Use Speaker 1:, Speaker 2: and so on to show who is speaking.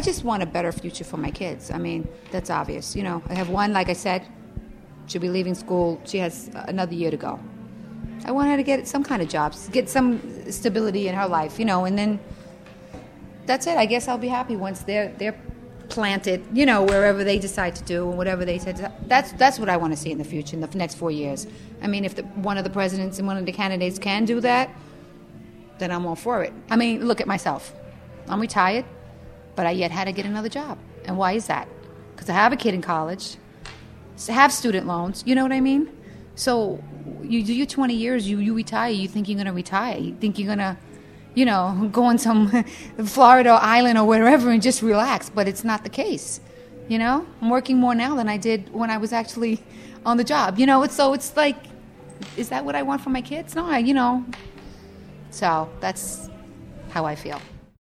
Speaker 1: I just want a better future for my kids. I mean, that's obvious. You know, I have one, like I said, she'll be leaving school. She has another year to go. I want her to get some kind of jobs, get some stability in her life, you know, and then that's it. I guess I'll be happy once they're they're planted, you know, wherever they decide to do and whatever they said. That's that's what I want to see in the future, in the next four years. I mean, if the, one of the presidents and one of the candidates can do that, then I'm all for it. I mean, look at myself. I'm retired, but I yet had to get another job. And why is that? Because I have a kid in college, have student loans. You know what I mean? So you do your 20 years, you you retire. You think you're going to retire. You think you're going to you know, go on some Florida island or wherever and just relax. But it's not the case. You know, I'm working more now than I did when I was actually on the job. You know, it's so it's like, is that what I want for my kids? No, I, you know. So that's how I feel.